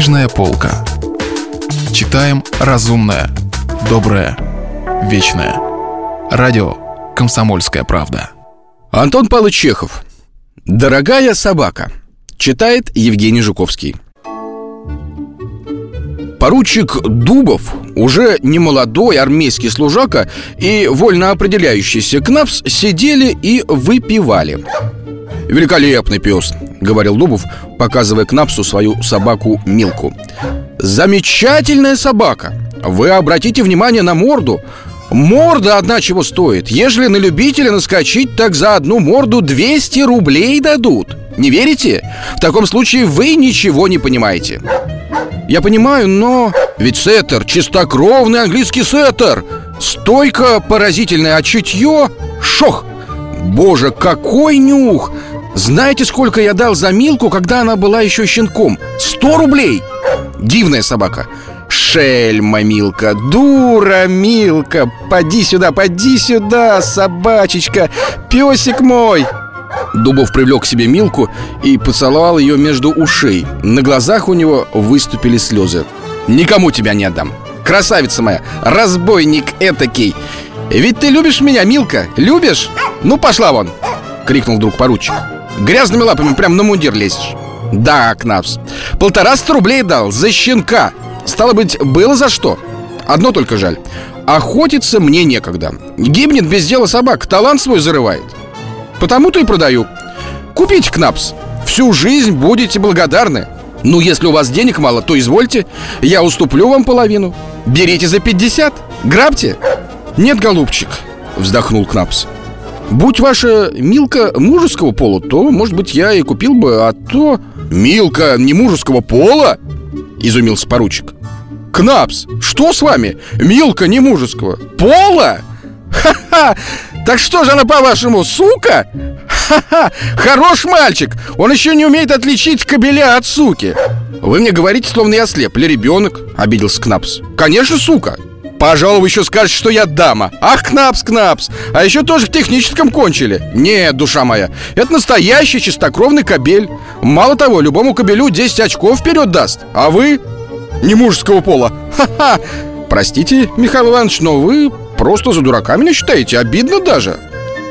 Книжная полка. Читаем разумное, доброе, вечное. Радио «Комсомольская правда». Антон Павлович Чехов. «Дорогая собака». Читает Евгений Жуковский. Поручик Дубов, уже не молодой армейский служака и вольно определяющийся Кнапс сидели и выпивали. «Великолепный пес», — говорил Дубов, показывая Кнапсу свою собаку Милку. «Замечательная собака! Вы обратите внимание на морду. Морда одна чего стоит. Ежели на любителя наскочить, так за одну морду 200 рублей дадут. Не верите? В таком случае вы ничего не понимаете». Я понимаю, но... Ведь сеттер, чистокровный английский сеттер Стойко поразительное, а чутье... Шох! Боже, какой нюх! Знаете, сколько я дал за Милку, когда она была еще щенком? Сто рублей! Дивная собака Шельма, Милка, дура, Милка Поди сюда, поди сюда, собачечка Песик мой Дубов привлек к себе Милку и поцеловал ее между ушей На глазах у него выступили слезы «Никому тебя не отдам! Красавица моя! Разбойник этакий! Ведь ты любишь меня, Милка? Любишь? Ну, пошла вон!» Крикнул вдруг поручик Грязными лапами прям на мундир лезешь. Да, Кнапс. Полтораста рублей дал за щенка. Стало быть, было за что? Одно только жаль. Охотиться мне некогда. Гибнет без дела собак Талант свой зарывает. Потому-то и продаю. Купите Кнапс. Всю жизнь будете благодарны. Ну, если у вас денег мало, то извольте. Я уступлю вам половину. Берите за 50 Грабьте. Нет, голубчик Вздохнул Кнапс Будь ваша Милка мужеского пола, то, может быть, я и купил бы, а то... Милка не мужеского пола? Изумился поручик Кнапс, что с вами? Милка не мужеского Пола? Ха-ха! Так что же она, по-вашему, сука? Ха-ха! Хорош мальчик! Он еще не умеет отличить кобеля от суки Вы мне говорите, словно я слеп или ребенок Обиделся Кнапс Конечно, сука Пожалуй, еще скажете, что я дама. Ах, Кнапс, Кнапс. А еще тоже в техническом кончили. Нет, душа моя Это настоящий чистокровный кобель Мало того, любому кобелю 10 очков вперед даст А вы не мужского пола. Ха-ха. Простите, Михаил Иванович, но вы просто за дурака меня считаете. Обидно даже.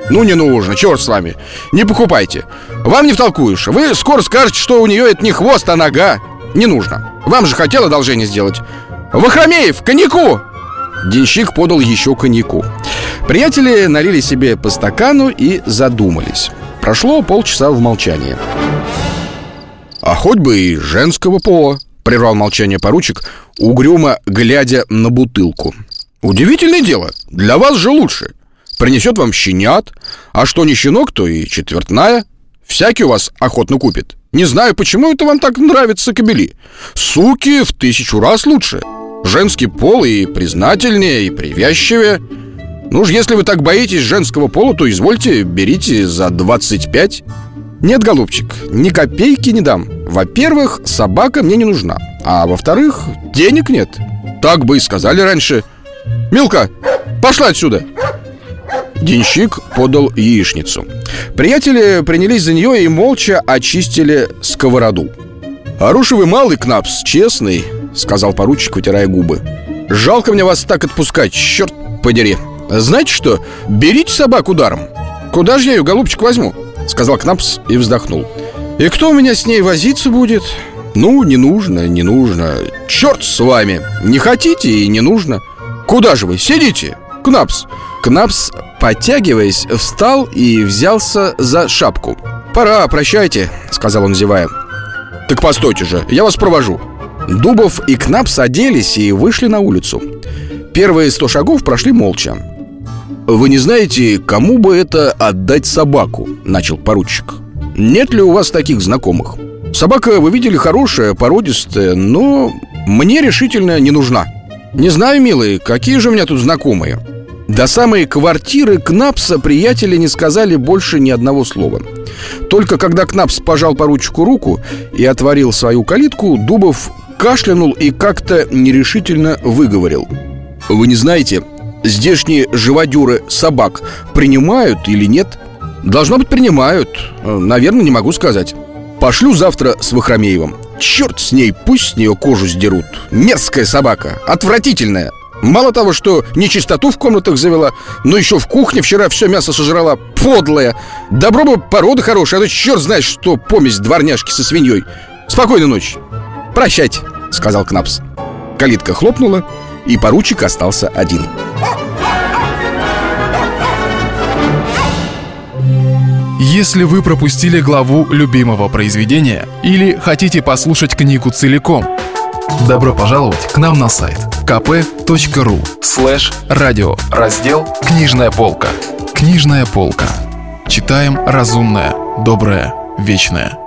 Ну, не нужно, черт с вами. Не покупайте. Вам не втолкуешь. Вы скоро скажете, что у нее это не хвост, а нога. Не нужно. Вам же хотел одолжение сделать. Вахромеев, коньяку! Денщик подал еще коньяку. Приятели налили себе по стакану и задумались. Прошло полчаса в молчании. А хоть бы и женского пола Прервал молчание поручик, угрюмо глядя на бутылку. Удивительное дело, для вас же лучше. Принесет вам щенят. А что не щенок, то и четвертная. Всякий у вас охотно купит. Не знаю, почему это вам так нравится кобели. Суки в тысячу раз лучше Женский пол и признательнее, и привязчивее. Ну уж если вы так боитесь женского пола, то извольте, берите за 25 Нет, голубчик, ни копейки не дам. Во-первых, собака мне не нужна А во-вторых, денег нет. Так бы и сказали раньше. Милка, пошла отсюда. Денщик подал яичницу. Приятели принялись за нее и молча очистили сковороду. «Хороший вы малый, Кнапс, честный», — сказал поручик, вытирая губы «Жалко мне вас так отпускать, черт подери Знаете что, берите собаку ударом Куда же я ее, голубчик, возьму?» — сказал Кнапс и вздохнул «И кто у меня с ней возиться будет?» «Ну, не нужно, не нужно Черт с вами! Не хотите и не нужно Куда же вы? Сидите! Кнапс!» Кнапс, подтягиваясь, встал и взялся за шапку «Пора, прощайте», — сказал он, зевая «Так постойте же, я вас провожу» Дубов и Кнапс оделись и вышли на улицу Первые сто шагов прошли молча «Вы не знаете, кому бы это отдать собаку?» — начал поручик «Нет ли у вас таких знакомых?» «Собака, вы видели, хорошая, породистая, но мне решительно не нужна» «Не знаю, милый, какие же у меня тут знакомые?» До самой квартиры Кнапса приятели не сказали больше ни одного слова. Только когда Кнапс пожал поручику руку и отворил свою калитку, Дубов кашлянул и как-то нерешительно выговорил. «Вы не знаете, здешние живодеры собак принимают или нет?» «Должно быть, принимают. Наверное, не могу сказать. Пошлю завтра с Вахромеевым. черт с ней, пусть с нее кожу сдерут. Мерзкая собака, отвратительная. Мало того, что нечистоту в комнатах завела, но еще в кухне вчера все мясо сожрала. Подлая. Добро бы порода хорошая, а то черт знает, что помесь дворняжки со свиньей. Спокойной ночи. Прощайте, сказал Кнапс. Калитка хлопнула, и поручик остался один. Если вы пропустили главу любимого произведения или хотите послушать книгу целиком, добро пожаловать к нам на сайт kp.ru слэш радио раздел «Книжная полка». Книжная полка. Читаем разумное, доброе, вечное.